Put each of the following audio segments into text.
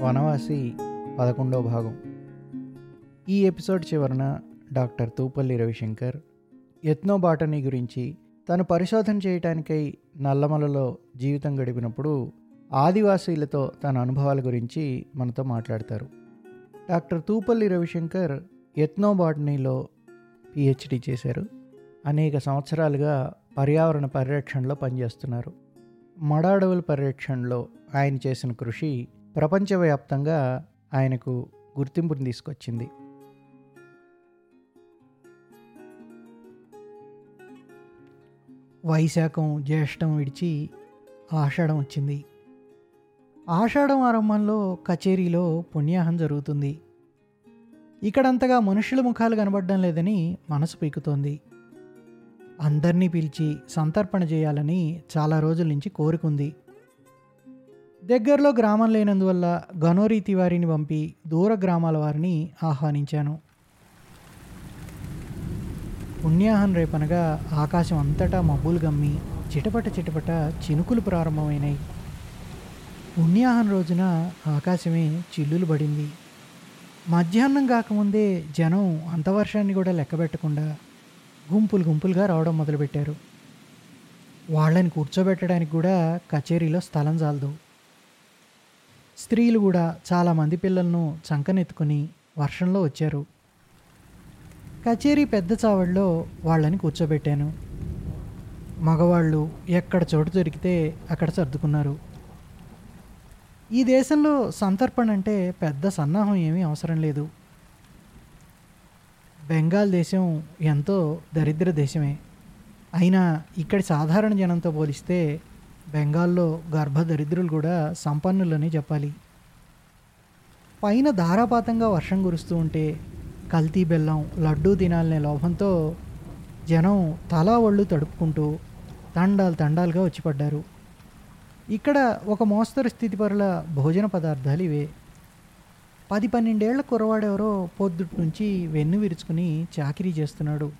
వనవాసి పదకొండో భాగం. ఈ ఎపిసోడ్ చివరన డాక్టర్ తూపల్లి రవిశంకర్ ఎత్నోబాటనీ గురించి తను పరిశోధన చేయటానికై నల్లమలలో జీవితం గడిపినప్పుడు ఆదివాసీలతో తన అనుభవాల గురించి మనతో మాట్లాడతారు. డాక్టర్ తూపల్లి రవిశంకర్ ఎత్నోబాటనీలో పిహెచ్డి చేశారు. అనేక సంవత్సరాలుగా పర్యావరణ పరిరక్షణలో పనిచేస్తున్నారు. మడ అడవుల పరిరక్షణలో ఆయన చేసిన కృషి ప్రపంచవ్యాప్తంగా ఆయనకు గుర్తింపుని తీసుకొచ్చింది. వైశాఖం జ్యేష్టం విడిచి ఆషాఢం వచ్చింది. ఆషాఢం ఆరంభంలో కచేరీలో పుణ్యాహం జరుగుతుంది. ఇక్కడంతగా మనుషుల ముఖాలు కనబడడం లేదని మనసు పీకుతోంది. అందరినీ పిలిచి సంతర్పణ చేయాలని చాలా రోజుల నుంచి కోరుకుంది. దగ్గరలో గ్రామం లేనందువల్ల ఘనోరీతి వారిని పంపి దూర గ్రామాల వారిని ఆహ్వానించాను. పుణ్యాహం రేపనగా ఆకాశం అంతటా మబ్బులు గమ్మి చిటపట చిటపట చినుకులు ప్రారంభమైనాయి. పుణ్యాహం రోజున ఆకాశమే చిల్లులు పడింది. మధ్యాహ్నం కాకముందే జనం అంత వర్షాన్ని కూడా లెక్కబెట్టకుండా గుంపులు గుంపులుగా రావడం మొదలుపెట్టారు. వాళ్ళని కూర్చోబెట్టడానికి కూడా కచేరీలో స్థలం చాలదు స్త్రీలు కూడా చాలామంది పిల్లలను చంకనెత్తుకుని వర్షంలో వచ్చారు. కచేరీ పెద్ద చావడిలో వాళ్ళని కూర్చోబెట్టాను. మగవాళ్ళు ఎక్కడ చోటు దొరికితే అక్కడ సర్దుకున్నారు. ఈ దేశంలో సంతర్పణ అంటే పెద్ద సన్నాహం ఏమీ అవసరం లేదు. బెంగాల్ దేశం ఎంతో దరిద్ర దేశమే. అయినా ఇక్కడి సాధారణ జనంతో పోలిస్తే బెంగాల్లో గర్భ దరిద్రులు కూడా సంపన్నులని చెప్పాలి. పైన ధారాపాతంగా వర్షం కురుస్తూ ఉంటే కల్తీ బెల్లం లడ్డూ తినాలనే లోభంతో జనం తలా ఒళ్ళు తడుపుకుంటూ తండాలు తండాలుగా వచ్చిపడ్డారు ఇక్కడ ఒక మోస్తరు స్థితిపరుల భోజన పదార్థాలు ఇవే. పది పన్నెండేళ్ళ కురవాడెవరో పొద్దుటి నుంచి వెన్ను విరుచుకుని చాకిరీ చేస్తున్నాడు.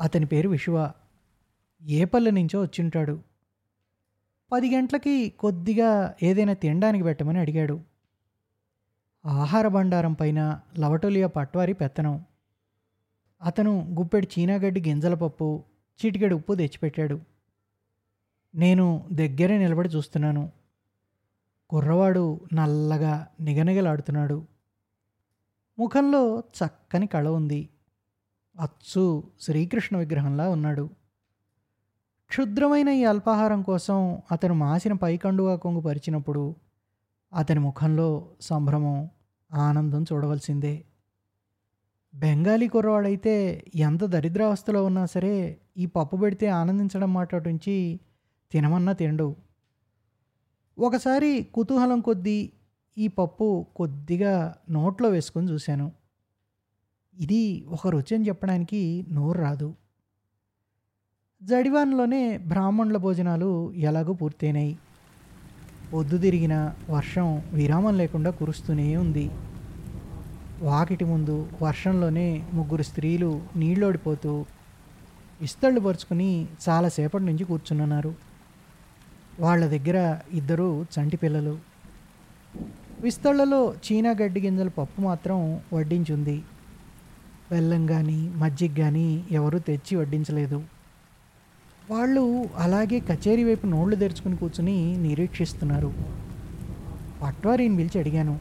అతని పేరు విశ్వ ఏ పల్లె నుంచో వచ్చింటాడు పది గంటలకి కొద్దిగా ఏదైనా తినడానికి పెట్టమని అడిగాడు. ఆహార భండారం పైన లవటోలియా పట్వారి పెత్తనం. అతను గుప్పెడు చీనాగడ్డి గింజల పప్పు చిటికెడు ఉప్పు తెచ్చిపెట్టాడు. నేను దగ్గరే నిలబడి చూస్తున్నాను. కుర్రవాడు నల్లగా నిగనిగలాడుతున్నాడు. ముఖంలో చక్కని కళ ఉంది. అచ్చు శ్రీకృష్ణ విగ్రహంలా ఉన్నాడు. క్షుద్రమైన ఈ అల్పాహారం కోసం అతను మాసిన పైకండుగా కొంగు పరిచినప్పుడు అతని ముఖంలో సంభ్రమం ఆనందం చూడవలసిందే. బెంగాలీ కుర్రవాడైతే ఎంత దరిద్రావస్థలో ఉన్నా సరే ఈ పప్పు పెడితే ఆనందించడం మాట నుంచి తినమన్నా తిండు. ఒకసారి కుతూహలం కొద్దీ ఈ పప్పు కొద్దిగా నోట్లో వేసుకొని చూశాను. ఇది ఒక రుచి అని చెప్పడానికి నోరు రాదు. జడివాన్లోనే బ్రాహ్మణుల భోజనాలు ఎలాగో పూర్తయినాయి. పొద్దు తిరిగిన వర్షం విరామం లేకుండా కురుస్తూనే ఉంది. వాకిటి ముందు వర్షంలోనే ముగ్గురు స్త్రీలు నీళ్ళోడిపోతూ ఇస్తళ్ళు పరుచుకుని చాలాసేపటి నుంచి కూర్చున్నారు వాళ్ళ దగ్గర ఇద్దరు చంటి పిల్లలు. విస్తళ్ళలో చీనా గడ్డి గింజల పప్పు మాత్రం వడ్డించుంది. బెల్లం కానీ మజ్జిగ కానీ ఎవరూ తెచ్చి వడ్డించలేదు. వాళ్ళు అలాగే కచేరీ వైపు నోళ్ళు తెరుచుకుని కూర్చుని నిరీక్షిస్తున్నారు. పట్వారిని పిలిచి అడిగాను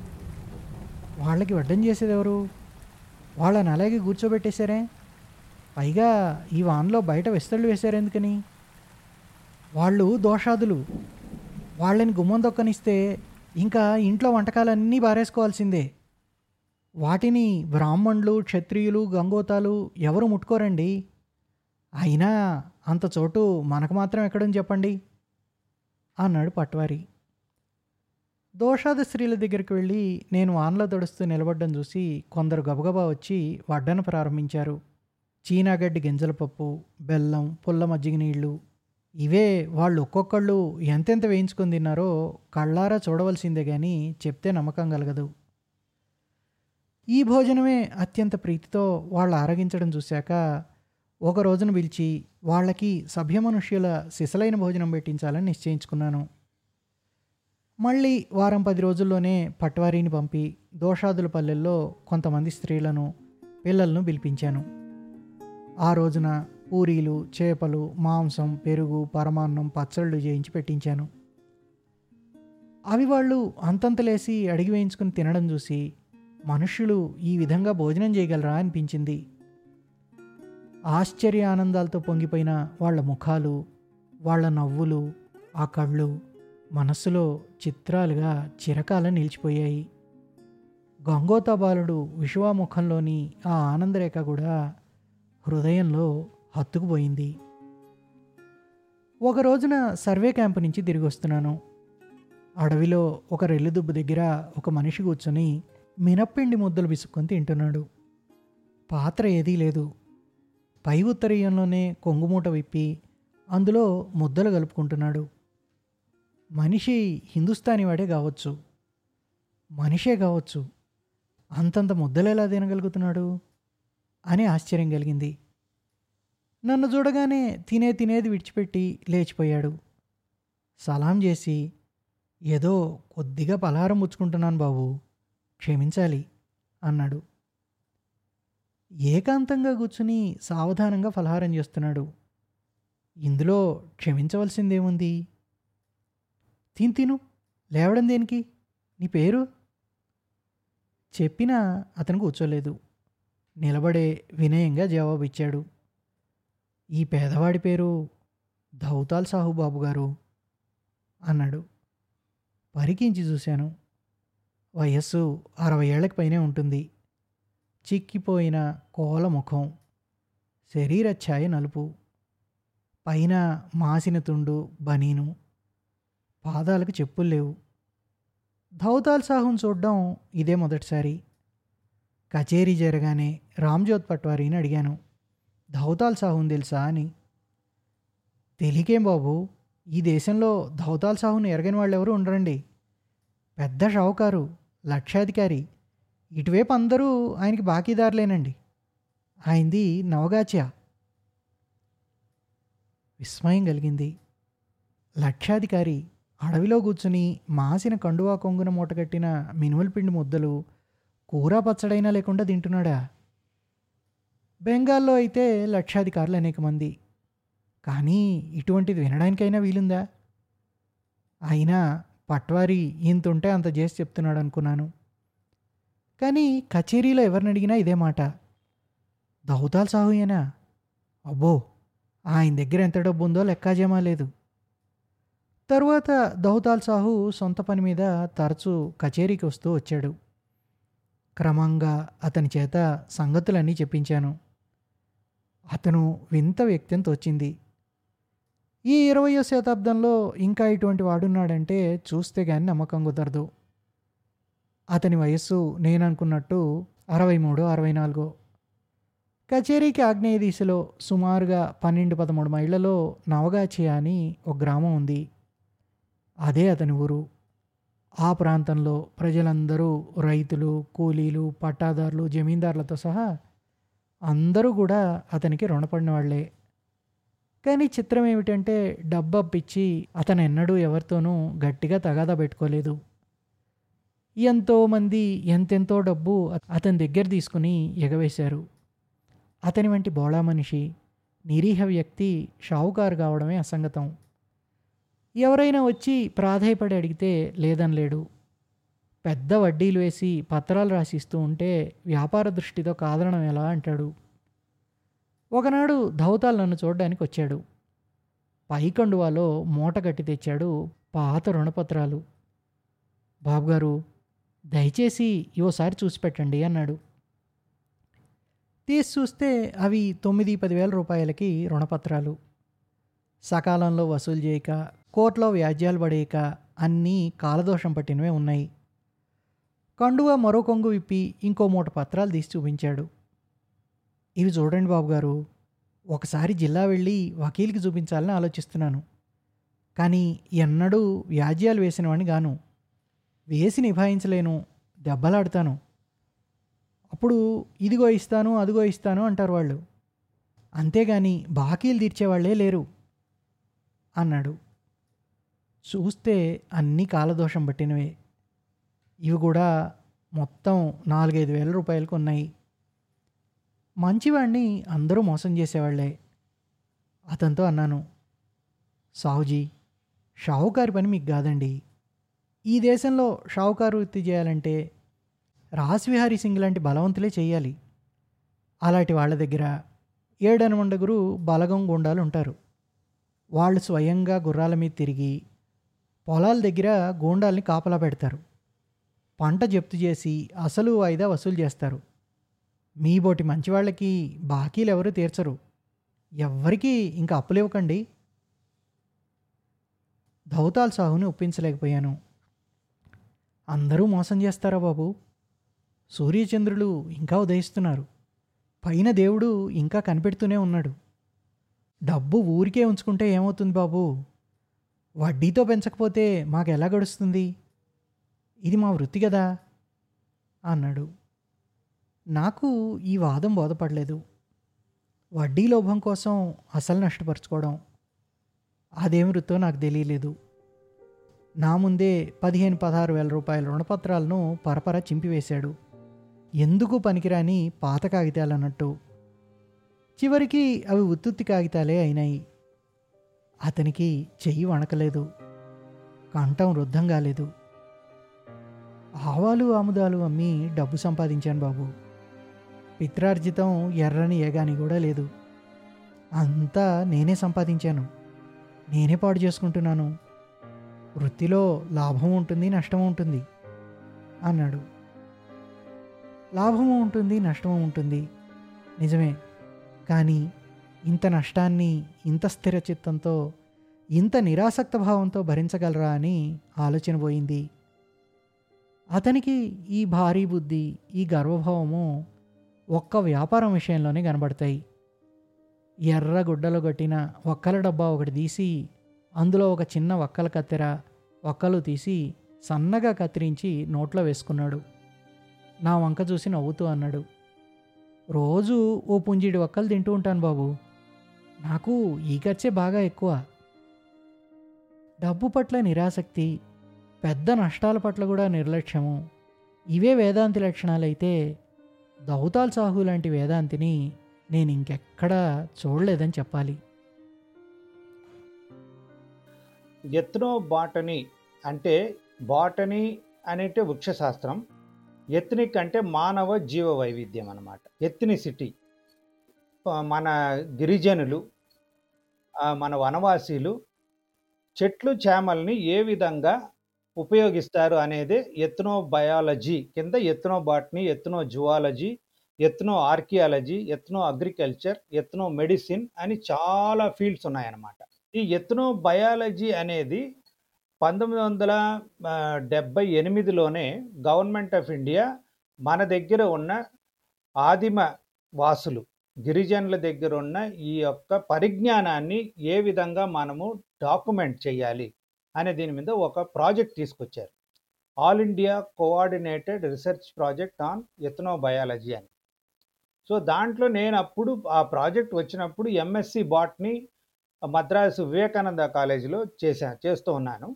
వాళ్ళకి వడ్డం చేసేది ఎవరు? వాళ్ళని అలాగే కూర్చోబెట్టేశారే? పైగా ఈ వాన్లో బయట విస్తళ్ళు వేశారు ఎందుకని? వాళ్ళు దోషాదులు. వాళ్ళని గుమ్మం దొక్కనిస్తే ఇంకా ఇంట్లో వంటకాలన్నీ బారేసుకోవాల్సిందే వాటిని బ్రాహ్మణులు క్షత్రియులు గంగోతాలు ఎవరు ముట్టుకోరండి? అయినా అంత చోటు మనకు మాత్రం ఎక్కడని చెప్పండి? అన్నాడు పట్వారి. దోషాద స్త్రీల దగ్గరికి వెళ్ళి నేను వానలో తడుస్తూ నిలబడ్డం చూసి కొందరు గబగబా వచ్చి వడ్డన ప్రారంభించారు. చీనాగడ్డి గింజల పప్పు బెల్లం పుల్ల మజ్జిగ నీళ్ళు. ఇవే వాళ్ళు ఒక్కొక్కళ్ళు ఎంతెంత వేయించుకొని తిన్నారో కళ్ళారా చూడవలసిందే కానీ చెప్తే నమ్మకం కలగదు. ఈ భోజనమే అత్యంత ప్రీతితో వాళ్ళు ఆరగించడం చూశాక ఒక రోజున పిలిచి వాళ్ళకి సభ్య మనుష్యుల సిసలైన భోజనం పెట్టించాలని నిశ్చయించుకున్నాను. మళ్ళీ వారం పది రోజుల్లోనే పట్వారీని పంపి దోషాదుల పల్లెల్లో కొంతమంది స్త్రీలను పిల్లలను పిలిపించాను. ఆ రోజున పూరీలు చేపలు మాంసం పెరుగు పరమాన్నం పచ్చళ్ళు చేయించి పెట్టించాను. అవి వాళ్ళు అంతంతలేసి అడిగి వేయించుకుని తినడం చూసి మనుష్యులు ఈ విధంగా భోజనం చేయగలరా అనిపించింది. ఆశ్చర్య ఆనందాలతో పొంగిపోయిన వాళ్ళ ముఖాలు వాళ్ళ నవ్వులు ఆ కళ్ళు మనస్సులో చిత్రాలుగా చిరకాల నిలిచిపోయాయి. గంగోతా బాలుడు విశ్వాముఖంలోని ఆ ఆనందరేఖ కూడా హృదయంలో హత్తుకుపోయింది. ఒక రోజున సర్వే క్యాంపు నుంచి తిరిగి వస్తున్నాను. అడవిలో ఒక రెల్లుదుబ్బు దగ్గర ఒక మనిషి కూర్చొని మినప్పిండి ముద్దలు విసుక్కొని తింటున్నాడు. పాత్ర ఏదీ లేదు. పై ఉత్తరీయంలోనే కొంగుమూట విప్పి అందులో ముద్దలు కలుపుకుంటున్నాడు. మనిషి హిందుస్థానీ వాడే కావచ్చు మనిషే కావచ్చు అంతంత ముద్దలు ఎలా తినగలుగుతున్నాడు అని ఆశ్చర్యం కలిగింది. నన్ను చూడగానే తినే తినేది విడిచిపెట్టి లేచిపోయాడు. సలాం చేసి ఏదో కొద్దిగా పలహారం పుచ్చుకుంటున్నాను బాబు క్షమించాలి అన్నాడు. ఏకాంతంగా కూర్చుని సావధానంగా ఫలహారం చేస్తున్నాడు. ఇందులో క్షమించవలసిందేముంది? తిని తిను. లేవడం దేనికి? నీ పేరు? చెప్పినా అతను కూర్చోలేదు. నిలబడే వినయంగా జవాబిచ్చాడు ఈ పేదవాడి పేరు ధౌతాల్ సాహుబాబు గారు అన్నాడు. పరికించి చూశాను. వయస్సు అరవై ఏళ్ళకి పైనే ఉంటుంది. చిక్కిపోయిన కోల ముఖం శరీర ఛాయ నలుపు పైన మాసిన తుండు బనీను పాదాలకు చెప్పులు లేవు. ధౌతాల్ సాహుని చూడడం ఇదే మొదటిసారి. కచేరీ జరగానే రామ్జోత్ పట్వారీని అడిగాను. ధౌతాల్ సాహుని తెలుసా అని. తెలియకేం బాబు ఈ దేశంలో ధౌతాల్ సాహుని ఎరగని వాళ్ళు ఎవరు ఉండరండి. పెద్ద షావుకారు లక్షాధికారి ఇటువైపు అందరూ ఆయనకి బాకీదారులేనండి. ఆయనది నవగాచ్య. విస్మయం కలిగింది. లక్షాధికారి అడవిలో కూర్చుని మాసిన కండువా కొంగున మూటగట్టిన మినుముల పిండి ముద్దలు కూర పచ్చడైనా లేకుండా తింటున్నాడా? బెంగాల్లో అయితే లక్షాధికారులు అనేక మంది. కానీ ఇటువంటిది వినడానికైనా వీలుందా? అయినా పట్వారి ఇంతుంటే అంత చేసి చెప్తున్నాడు అనుకున్నాను. కానీ కచేరీలో ఎవరిని అడిగినా ఇదే మాట. దౌతాల్ సాహుయేనా అబ్బో ఆయన దగ్గర ఎంత డబ్బు ఉందో లెక్కాజేమా లేదు. తరువాత దౌతాల్ సాహు సొంత పని మీద తరచూ కచేరీకి వస్తూ వచ్చాడు. క్రమంగా అతని చేత సంగతులన్నీ చెప్పించాను. అతను వింత వ్యక్తిని తోచింది. ఈ ఇరవయో శతాబ్దంలో ఇంకా ఇటువంటి వాడున్నాడంటే చూస్తే కానీ నమ్మకం కుదరదు. అతని వయస్సు నేను అనుకున్నట్టు అరవై మూడు అరవై నాలుగో. కచేరీకి ఆగ్నేయ దిశలో సుమారుగా పన్నెండు పదమూడు మైళ్ళలో నవగాచి అని ఒక గ్రామం ఉంది. అదే అతని ఊరు. ఆ ప్రాంతంలో ప్రజలందరూ రైతులు కూలీలు పట్టాదారులు జమీందారులతో సహా అందరూ కూడా అతనికి రుణపడిన వాళ్ళే. కానీ చిత్రం ఏమిటంటే డబ్బప్పిచ్చి అతను ఎన్నడూ ఎవరితోనూ గట్టిగా తగాదా పెట్టుకోలేదు. ఎంతోమంది ఎంతెంతో డబ్బు అతని దగ్గర తీసుకుని ఎగవేశారు. అతని వంటి బోళా మనిషి నిరీహ వ్యక్తి షావుకారు కావడమే అసంగతం. ఎవరైనా వచ్చి ప్రాధాయపడి అడిగితే లేదనలేడు పెద్ద వడ్డీలు వేసి పత్రాలు రాసిస్తూ ఉంటే వ్యాపార దృష్టితో కాదనడం ఎలా అంటాడు. ఒకనాడు ధౌతాలు నన్ను చూడడానికి వచ్చాడు. పైకండువాలో మూట కట్టి తెచ్చాడు పాత రుణపత్రాలు. బాబుగారు దయచేసి ఓసారి చూసి పెట్టండి అన్నాడు. తీసి చూస్తే అవి తొమ్మిది పదివేల రూపాయలకి రుణపత్రాలు. సకాలంలో వసూలు చేయక కోర్టులో వ్యాజ్యాలు పడేయక అన్నీ కాలదోషం పట్టినవే ఉన్నాయి. కండువ మరో కొంగు విప్పి ఇంకో మూట పత్రాలు తీసి చూపించాడు. ఇవి చూడండి బాబు గారు ఒకసారి జిల్లా వెళ్ళి వకీల్కి చూపించాలని ఆలోచిస్తున్నాను. కానీ ఎన్నడూ వ్యాజ్యాలు వేసిన వాడిని గాను వేసి నిభాయించలేను దెబ్బలాడతాను. అప్పుడు ఇదిగో ఇస్తాను అదిగో ఇస్తాను అంటారు వాళ్ళు. అంతేగాని బాకీలు తీర్చేవాళ్ళే లేరు అన్నాడు. చూస్తే అన్నీ కాలదోషం పట్టినవే. ఇవి కూడా మొత్తం నాలుగైదు వేల రూపాయలకు ఉన్నాయి. మంచివాడిని అందరూ మోసం చేసేవాళ్ళే. అతనితో అన్నాను సాహుజీ షావుకారి పని మీకు కాదండి. ఈ దేశంలో షావుకారు వృత్తి చేయాలంటే రాస్విహారీ సింగ్ లాంటి బలవంతులే చేయాలి. అలాంటి వాళ్ళ దగ్గర ఏడనుమండగురు బలగం గుండాలు ఉంటారు. వాళ్ళు స్వయంగా గుర్రాల మీద తిరిగి పొలాల దగ్గర గూండాల్ని కాపలా పెడతారు. పంట జప్తు చేసి అసలు వాయిదా వసూలు చేస్తారు. మీ బోటి మంచివాళ్ళకి బాకీలు ఎవరు తీర్చరు. ఎవ్వరికీ ఇంకా అప్పులు ఇవ్వకండి. ధౌతాల్ సాహుని ఒప్పించలేకపోయాను. అందరూ మోసం చేస్తారా బాబు? సూర్యచంద్రులు ఇంకా ఉదయిస్తున్నారు. పైన దేవుడు ఇంకా కనిపెడుతూనే ఉన్నాడు. డబ్బు ఊరికే ఉంచుకుంటే ఏమవుతుంది బాబు? వడ్డీతో పెంచకపోతే మాకు ఎలా గడుస్తుంది? ఇది మా వృత్తి కదా? అన్నాడు. నాకు ఈ వాదం బోధపడలేదు. వడ్డీ లోభం కోసం అసలు నష్టపరుచుకోవడం. అదేం వృత్తో నాకు తెలియలేదు. నా ముందే పదిహేను పదహారు వేల రూపాయల రుణపత్రాలను పరపర చింపివేశాడు. ఎందుకు పనికిరాని పాత కాగితాలు అన్నట్టు చివరికి అవి ఉత్తుత్తి కాగితాలే అయినాయి. అతనికి చెయ్యి వణకలేదు. కంఠం రుద్ధం కాలేదు. ఆవాలు ఆముదాలు అమ్మి డబ్బు సంపాదించాను బాబు. పిత్రార్జితం ఎర్రని ఏగాని కూడా లేదు. అంతా నేనే సంపాదించాను. నేనే పాడు చేసుకుంటున్నాను. వృత్తిలో లాభం ఉంటుంది నష్టం ఉంటుంది అన్నాడు. లాభము ఉంటుంది నష్టము ఉంటుంది. నిజమే. కానీ ఇంత నష్టాన్ని ఇంత స్థిర చిత్తంతో ఇంత నిరాసక్త భావంతో భరించగలరా అని ఆలోచన పోయింది. అతనికి ఈ భారీ బుద్ధి ఈ గర్వభావము ఒక్క వ్యాపారం విషయంలోనే కనబడతాయి. ఎర్ర గుడ్డలు కట్టిన ఒక్కల డబ్బా ఒకటి తీసి అందులో ఒక చిన్న ఒక్కల కత్తెర ఒక్కలు తీసి సన్నగా కత్తిరించి నోట్లో వేసుకున్నాడు. నా వంక చూసి నవ్వుతూ అన్నాడు రోజు ఓ పుంజిడి ఒక్కలు తింటూ ఉంటాను బాబు. నాకు ఈ ఖర్చే బాగా ఎక్కువ. డబ్బు పట్ల నిరాసక్తి పెద్ద నష్టాల పట్ల కూడా నిర్లక్ష్యము. ఇవే వేదాంతి లక్షణాలైతే దౌతాల్ సాహు లాంటి వేదాంతిని నేను ఇంకెక్కడా చూడలేదని చెప్పాలి. ఎత్నో బాటనీ అంటే బాటనీ అనేటే వృక్షశాస్త్రం. ఎత్నిక్ అంటే మానవ జీవ వైవిధ్యం అనమాట ఎత్నిసిటీ మన గిరిజనులు మన వనవాసీలు చెట్లు చేమల్ని ఏ విధంగా ఉపయోగిస్తారు అనేది ఎత్నో బయాలజీ కింద ethno botany ethno zoology ethno archaeology ethno agriculture ethno medicine అని చాలా ఫీల్డ్స్ ఉన్నాయన్నమాట. ఈ ఎత్నో బయాలజీ అనేది పంతొమ్మిది వందల డెబ్భై డెబ్బై ఎనిమిదిలోనే గవర్నమెంట్ ఆఫ్ ఇండియా మన దగ్గర ఉన్న ఆదిమ వాసులు గిరిజనుల దగ్గర ఉన్న ఈ యొక్క పరిజ్ఞానాన్ని ఏ విధంగా మనము డాక్యుమెంట్ చేయాలి అనే దీని మీద ఒక ప్రాజెక్ట్ తీసుకొచ్చారు. All India coordinated research project on ethno biology అని. సో దాంట్లో నేను అప్పుడు ఆ ప్రాజెక్ట్ వచ్చినప్పుడు ఎంఎస్సి బాట్ని మద్రాసు వివేకానంద కాలేజీలో చేశా చేస్తూ ఉన్నాను.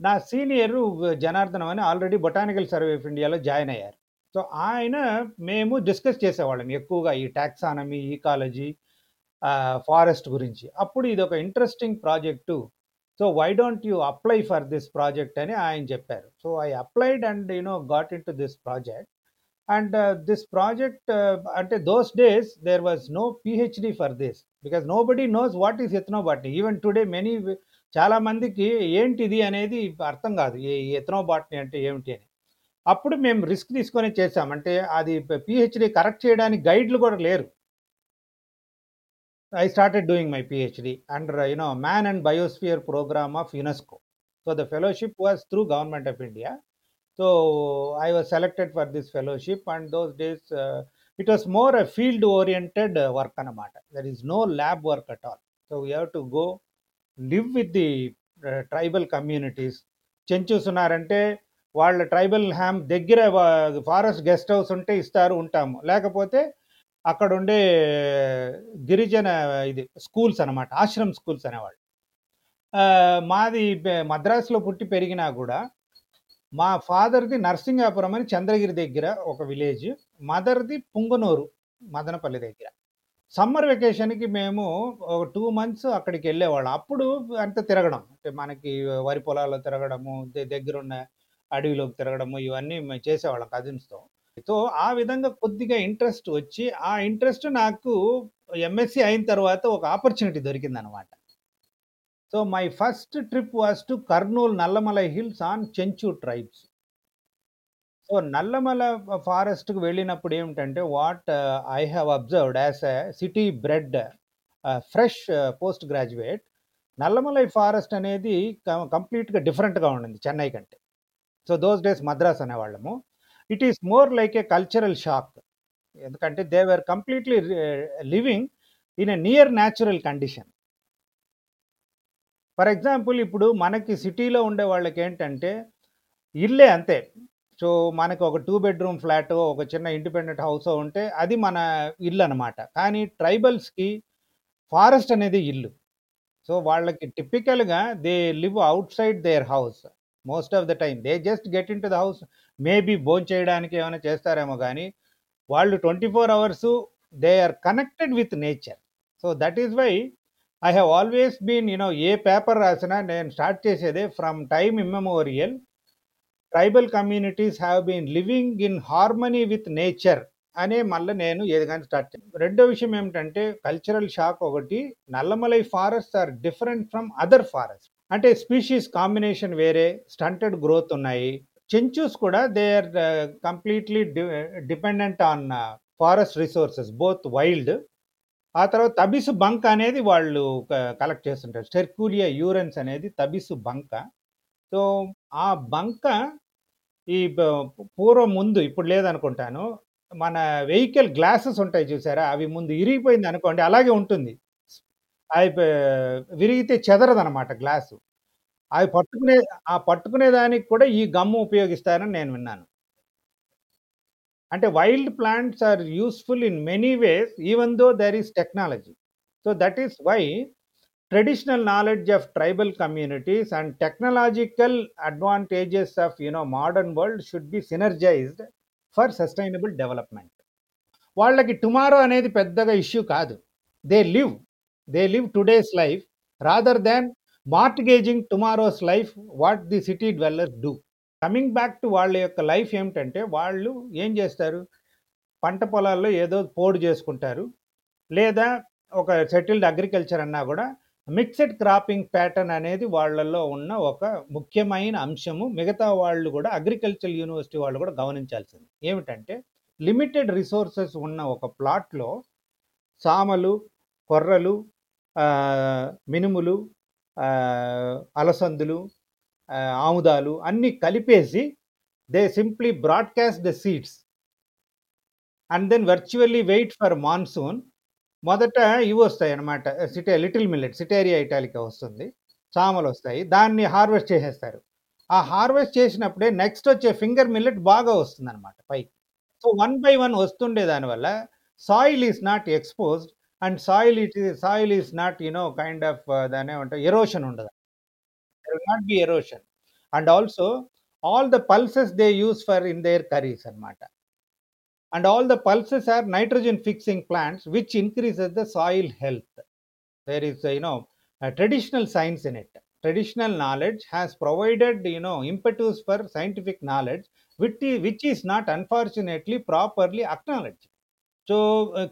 నా సీనియర్ జనార్దనం అని ఆల్రెడీ బొటానికల్ సర్వే ఆఫ్ ఇండియాలో జాయిన్ అయ్యారు. సో ఆయన మేము డిస్కస్ చేసేవాళ్ళం ఎక్కువగా ఈ టాక్సానమీ ఈకాలజీ ఫారెస్ట్ గురించి. అప్పుడు ఇది ఒక interesting project. So why don't you apply for this project అని ఆయన చెప్పారు. So I applied and you know got into this project. And this project అంటే those days there was no PhD for this. Because nobody knows what is ethnobotany even today many చాలా మందికి ఏంటిది అనేది అర్థం కాదు. ఈ ఎథనోబాటనీ అంటే ఏమిటి అని. అప్పుడు మేము రిస్క్ తీసుకొని చేసాం అంటే అది పిహెచ్డి కరెక్ట్ చేయడానికి గైడ్లు కూడా లేరు. I started doing my PhD under you know man and biosphere programme of UNESCO so the fellowship was through government of India so I was selected for this fellowship and those days it was more a field oriented work అనమాట there is no lab work at all so we have to go live with the tribal communities చెంచుసున్నారంటే వాళ్ళ tribal హ్యామ్ దగ్గర forest guest house ఉంటే ఇస్తారు ఉంటాము. లేకపోతే అక్కడ ఉండే uh, గిరిజన ఇది స్కూల్స్ అనమాట ఆశ్రమ్ స్కూల్స్ అనేవాళ్ళు. మాది మద్రాసులో పుట్టి పెరిగినా కూడా మా ఫాదర్‌ది నర్సింగాపురం అని చంద్రగిరి దగ్గర ఒక విలేజ్. మదర్‌ది పుంగనూరు మదనపల్లి దగ్గర. సమ్మర్ వెకేషన్‌కి మేము ఒక టూ మంత్స్ అక్కడికి వెళ్ళేవాళ్ళం అప్పుడు అంత తిరగడం. అంటే మనకి వరి పొలాల్లో తిరగడము, దగ్గరున్న అడవిలోకి తిరగడము ఇవన్నీ మేము చేసేవాళ్ళం కజిన్స్‌తో. సో, ఆ విధంగా కొద్దిగా ఇంట్రెస్ట్ వచ్చి, ఆ ఇంట్రెస్ట్ నాకు ఎంఎస్సీ అయిన తర్వాత ఒక opportunity దొరికిందనమాట. So, my first trip was to Kurnool Nallamalai hills on Chenchu tribes. So, Nallamala ఫారెస్ట్‌కి వెళ్ళినప్పుడు ఏమిటంటే, what I have observed as a city bred ah, fresh post graduate Nallamalai forest అనేది క కంప్లీట్‌గా డిఫరెంట్‌గా ఉండింది చెన్నై కంటే. So, those days Madras అనేవాళ్ళము. It is more like a cultural shock. ఎందుకంటే they were completely రి living in a near natural condition. For example ఇప్పుడు మనకి సిటీలో ఉండే వాళ్ళకేంటంటే, ఇల్లే అంతే. సో, మనకు ఒక టూ బెడ్‌రూమ్ ఫ్లాట్ ఒక చిన్న ఇండిపెండెంట్ హౌసో ఉంటే అది మన ఇల్లు అనమాట కానీ ట్రైబల్స్‌కి ఫారెస్ట్ అనేది ఇల్లు. సో, వాళ్ళకి టిపికల్‌గా they live outside their house. Most of the time they just get into the house. Maybe భోంచేయడానికి ఏమైనా చేస్తారేమో కానీ వాళ్ళు 24 hours they are connected with nature. So, that is why I have always been you A paper రాసినా నేను start చేసేదే from time immemorial tribal communities have been living in harmony with nature అనే మళ్ళీ నేను ఏదిగానే స్టార్ట్ చే రెండో విషయం ఏమిటంటే కల్చరల్ షాక్ ఒకటి Nallamalai forest are different from other forest. అంటే స్పీషీస్ కాంబినేషన్ వేరే, స్టంటెడ్ గ్రోత్ ఉన్నాయి. చెంచూస్ కూడా they are completely de dependent on forest resources both wild. ఆ తర్వాత తబిసు బంక్ అనేది వాళ్ళు కలెక్ట్ చేస్తుంటారు. స్టెర్కూలియా యూరెన్స్ అనేది తబిసు బంక. సో, ఆ బంక ఈ పూర్వం ముందు ఇప్పుడు లేదనుకుంటాను. మన వెహికల్ గ్లాసెస్ ఉంటాయి చూసారా? అవి ముందు ఇరిగిపోయిందనుకోండి అలాగే ఉంటుంది. అవి విరిగితే చెదరదనమాట గ్లాసు. అవి పట్టుకునే ఆ పట్టుకునే దానికి కూడా ఈ గమ్ము ఉపయోగిస్తారని నేను విన్నాను. అంటే wild plants are useful in many ways even though there is technology. So, that is why traditional knowledge of tribal communities and technological advantages of you know modern world should be synergised for sustainable development. వాళ్ళకి tomorrow అనేది పెద్దగా issue కాదు. They live. They live today's life rather than mortgaging tomorrow's life what the city dwellers do. Coming back to వాళ్ళ యొక్క life ఏమిటంటే వాళ్ళు ఏం చేస్తారు? పంట పొలాల్లో ఏదో పోడు చేసుకుంటారు. లేదా ఒక సెటిల్డ్ అగ్రికల్చర్ అన్నా కూడా మిక్స్డ్ క్రాపింగ్ ప్యాటర్న్ అనేది వాళ్ళలో ఉన్న ఒక ముఖ్యమైన అంశము. మిగతా వాళ్ళు కూడా అగ్రికల్చర్ యూనివర్సిటీ వాళ్ళు కూడా గమనించాల్సింది. ఏమిటంటే లిమిటెడ్ రిసోర్సెస్ ఉన్న ఒక ప్లాట్‌లో సామలు, కొర్రలు, మినుములు, అలసందులు, ఆముదాలు అన్నీ కలిపేసి they simply broadcast the seeds. And then virtually wait for monsoon. మొదట ఇవి వస్తాయి అనమాట సిటే లిటిల్ మిల్లెట్ సిటేరియా ఇటాలికా వస్తుంది. సామలొస్తాయి. దాన్ని హార్వెస్ట్ చేసేస్తారు. ఆ హార్వెస్ట్ చేసినప్పుడే నెక్స్ట్ వచ్చే ఫింగర్ మిల్లెట్ బాగా వస్తుందన్నమాట పైకి. సో, వన్ బై వన్ వస్తుండే దానివల్ల soil is not exposed and soil it soil is not you know kind of దాన్నేమంటారు ఎరోషన్ ఉండదు. Will not be erosion. And also all the pulses they use for in their curries అన్నమాట. And all the pulses are nitrogen fixing plants which increases the soil health. There is you traditional science in it. Traditional knowledge has provided you know for scientific knowledge with ఈ which is not unfortunately properly acknowledge so,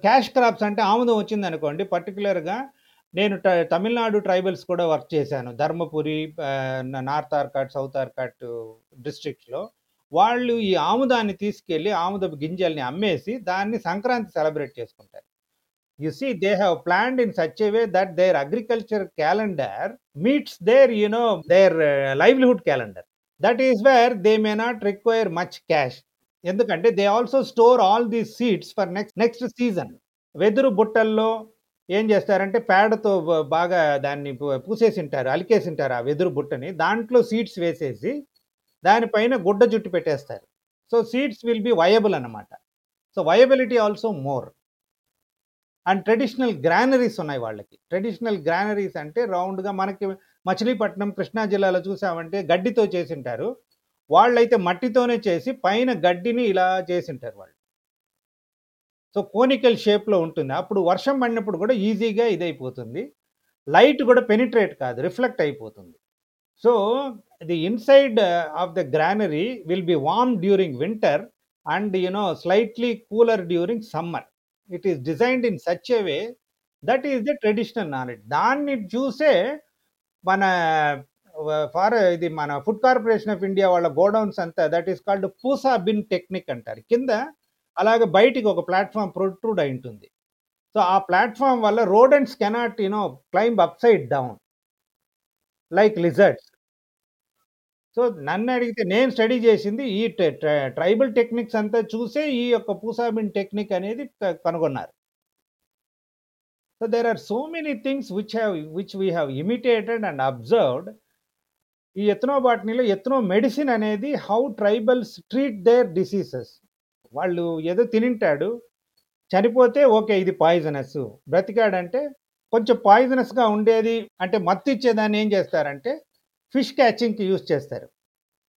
cash crops అంటే ఆముదం వచ్చిందనుకోండి పర్టిక్యులర్‌గా నేను ట Tamil Nadu tribals కూడా work చేశాను. Dharmapuri ah, న నార్త్ ఆర్కాట్, సౌత్ ఆర్కాట్ డిస్ట్రిక్ట్స్‌లో. వాళ్ళు ఈ ఆముదాన్ని తీసుకెళ్ళి ఆముదపు గింజల్ని అమ్మేసి దాన్ని సంక్రాంతి సెలబ్రేట్ చేసుకుంటారు. You see they have planned in such way that their agriculture calendar meets their you know their livelihood calendar. That is where they may not require much cash. ఎందుకంటే they also store all these seeds for next next season. వెదురు బుట్టల్లో ఏం చేస్తారంటే పేడతో బాగా దాన్ని పూసేసింటారు. అలికేసింటారు ఆ వెదురు బుట్టని. దాంట్లో సీడ్స్ వేసేసి దానిపైన గుడ్డ జుట్టు పెట్టేస్తారు. So, seeds will be viable అన్నమాట. So, viability also more. And traditional granaries ఉన్నాయి వాళ్ళకి. ట్రెడిషనల్ గ్రానరీస్ అంటే రౌండ్‌గా మనకి మచిలీపట్నం కృష్ణా జిల్లాలో చూసామంటే గడ్డితో చేసింటారు వాళ్ళైతే మట్టితోనే చేసి పైన గడ్డిని ఇలా చేసింటారు వాళ్ళు సో కోనికల్ షేప్లో ఉంటుంది అప్పుడు వర్షం పడినప్పుడు కూడా ఈజీగా ఇదైపోతుంది లైట్ కూడా పెనిట్రేట్ కాదు రిఫ్లెక్ట్ అయిపోతుంది so the inside of the granary will be warm during winter and you know slightly cooler during summer it is designed in such a way that is the traditional knowledge దాన్ని చూసే మన ఫార్ ఇది మన food corporation of India వాళ్ళ godowns అంతా that is called Pusa bin technique అంటారు. కింద అలాగే బయటికి ఒక ప్లాట్ఫామ్ ప్రొట్రూడ్ అయి ఉంటుంది. సో ఆ ప్లాట్ఫామ్ వల్ల rodents cannot you know climb upside down like lizards so నన్ను అడిగితే నేను స్టడీ చేసింది ఈ ట్రైబల్ టెక్నిక్స్ అంతా చూసే ఈ యొక్క పూసాబిన్ టెక్నిక్ అనేది క- కనుగొన్నారు. So there are so many things which have which we have imitated and observed ఈ ఎత్నో బాటనీలో ఎత్నో మెడిసిన్ అనేది how tribals treat their diseases వాళ్ళు ఏదో తినింటాడు చనిపోతే ఓకే ఇది పాయిజనస్ బ్రతికాడంటే కొంచెం పాయిజనస్గా ఉండేది అంటే మత్తు ఇచ్చేదాన్ని ఏం చేస్తారంటే ఫిష్ క్యాచింగ్కి యూజ్ చేస్తారు.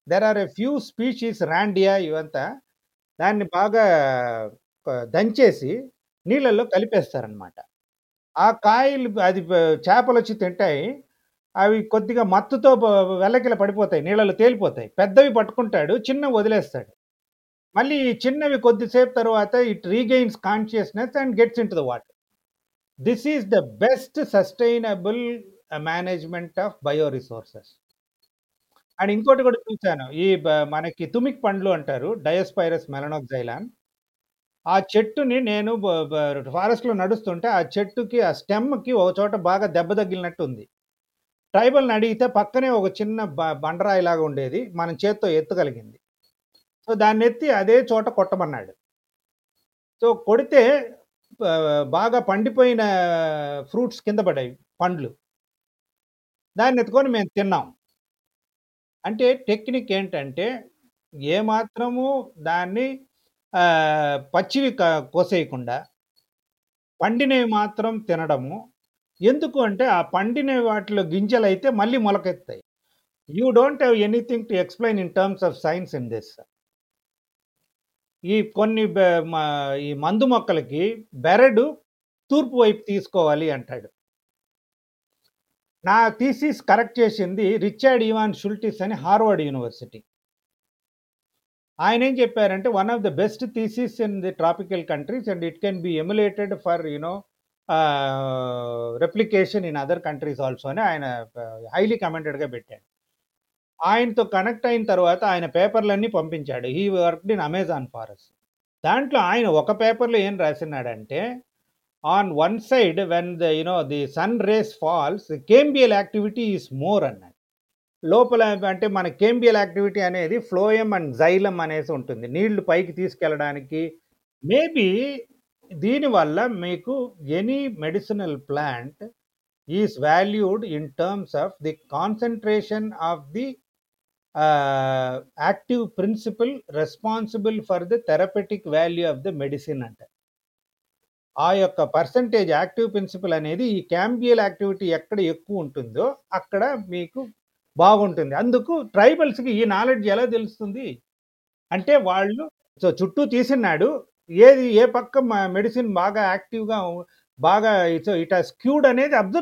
There are a few species Randia ఇవంతా దాన్ని బాగా దంచేసి నీళ్ళల్లో కలిపేస్తారనమాట ఆ కాయలు అది చేపలు వచ్చి తింటాయి. అవి కొద్దిగా మత్తుతో వెల్లకిల పడిపోతాయి నీళ్ళలో తేలిపోతాయి. పెద్దవి పట్టుకుంటాడు చిన్న వదిలేస్తాడు. మళ్ళీ ఈ చిన్నవి కొద్దిసేపు తర్వాత it regains consciousness and gets into the water this is the best sustainable management of bio resources and ఇంకోటి కూడా చూశాను. ఈ బ- మనకి తుమిక్ పండ్లు అంటారు డయోస్పైరస్ మెలనోక్సైలాన్. ఆ చెట్టుని నేను ఫారెస్ట్లో నడుస్తుంటే ఆ చెట్టుకి ఆ స్టెమ్కి ఒక చోట బాగా దెబ్బ తగిలినట్టు ఉంది ట్రైబల్ని అడిగితే పక్కనే ఒక చిన్న బ- బండరాయి లాగా ఉండేది మనం చేత్తో ఎత్తగలిగింది. సో దాన్ని ఎత్తి అదే చోట కొట్టమన్నాడు. సో కొడితే ఆ, బాగా పండిపోయిన ఫ్రూట్స్ కింద పడాయి పండ్లు. దాన్ని ఎత్తుకొని మేము తిన్నాం. అంటే టెక్నిక్ ఏంటంటే ఏమాత్రము దాన్ని పచ్చివి క- కోసేయకుండా పండినవి మాత్రం తినడము. ఎందుకు అంటే ఆ పండిన వాటిలో గింజలు అయితే మళ్ళీ మొలకెత్తాయి. You don't have anything to explain in terms of science in this. ఈ కొన్ని బె- మా- ఈ మందు మొక్కలకి బెరడు తూర్పు వైపు తీసుకోవాలి అంటాడు. నా థీసిస్ కరెక్ట్ చేసింది రిచర్డ్ ఇవాన్ షుల్టిస్ అని హార్వర్డ్ యూనివర్సిటీ. ఆయన ఏం చెప్పారంటే one of the best thesis in the tropical countries and it can be emulated for you know replication in other countries also అని ఆయన హైలీ కమెంటెడ్గా పెట్టాడు. ఆయనతో కనెక్ట్ అయిన తర్వాత ఆయన పేపర్లన్నీ పంపించాడు. He work in Amazon forest దాంట్లో ఆయన ఒక పేపర్లో ఏం రాసినాడంటే on one side when the you know the sun rays falls cambial activity is more అన్నది లోపల అంటే మన కేంబియల్ యాక్టివిటీ అనేది ఫ్లోయం అండ్ జైలం అనేసి ఉంటుంది. నీళ్ళు పైకి తీసుకెళ్ళడానికి. మేబీ దీనివల్ల మీకు any medicinal plant is valued in terms of the concentration of the active principle responsible for the therapeutic value of the medicine అంటే. ఆ యొక్క పర్సంటేజ్ యాక్టివ్ ప్రిన్సిపల్ అనేది ఈ క్యాంబియల్ యాక్టివిటీ ఎక్కడ ఎక్కువ ఉంటుందో అక్కడ మీకు బాగుంటుంది. అందుకు ట్రైబల్స్కి ఈ నాలెడ్జ్ ఎలా తెలుస్తుంది? అంటే వాళ్ళు సో చుట్టూ తీసినాడు ఏది ఏ పక్క మెడిసిన్ బాగా యాక్టివ్గా బాగా ఇట్ స్క్యూడ్ అనేది అబ్జర్వ్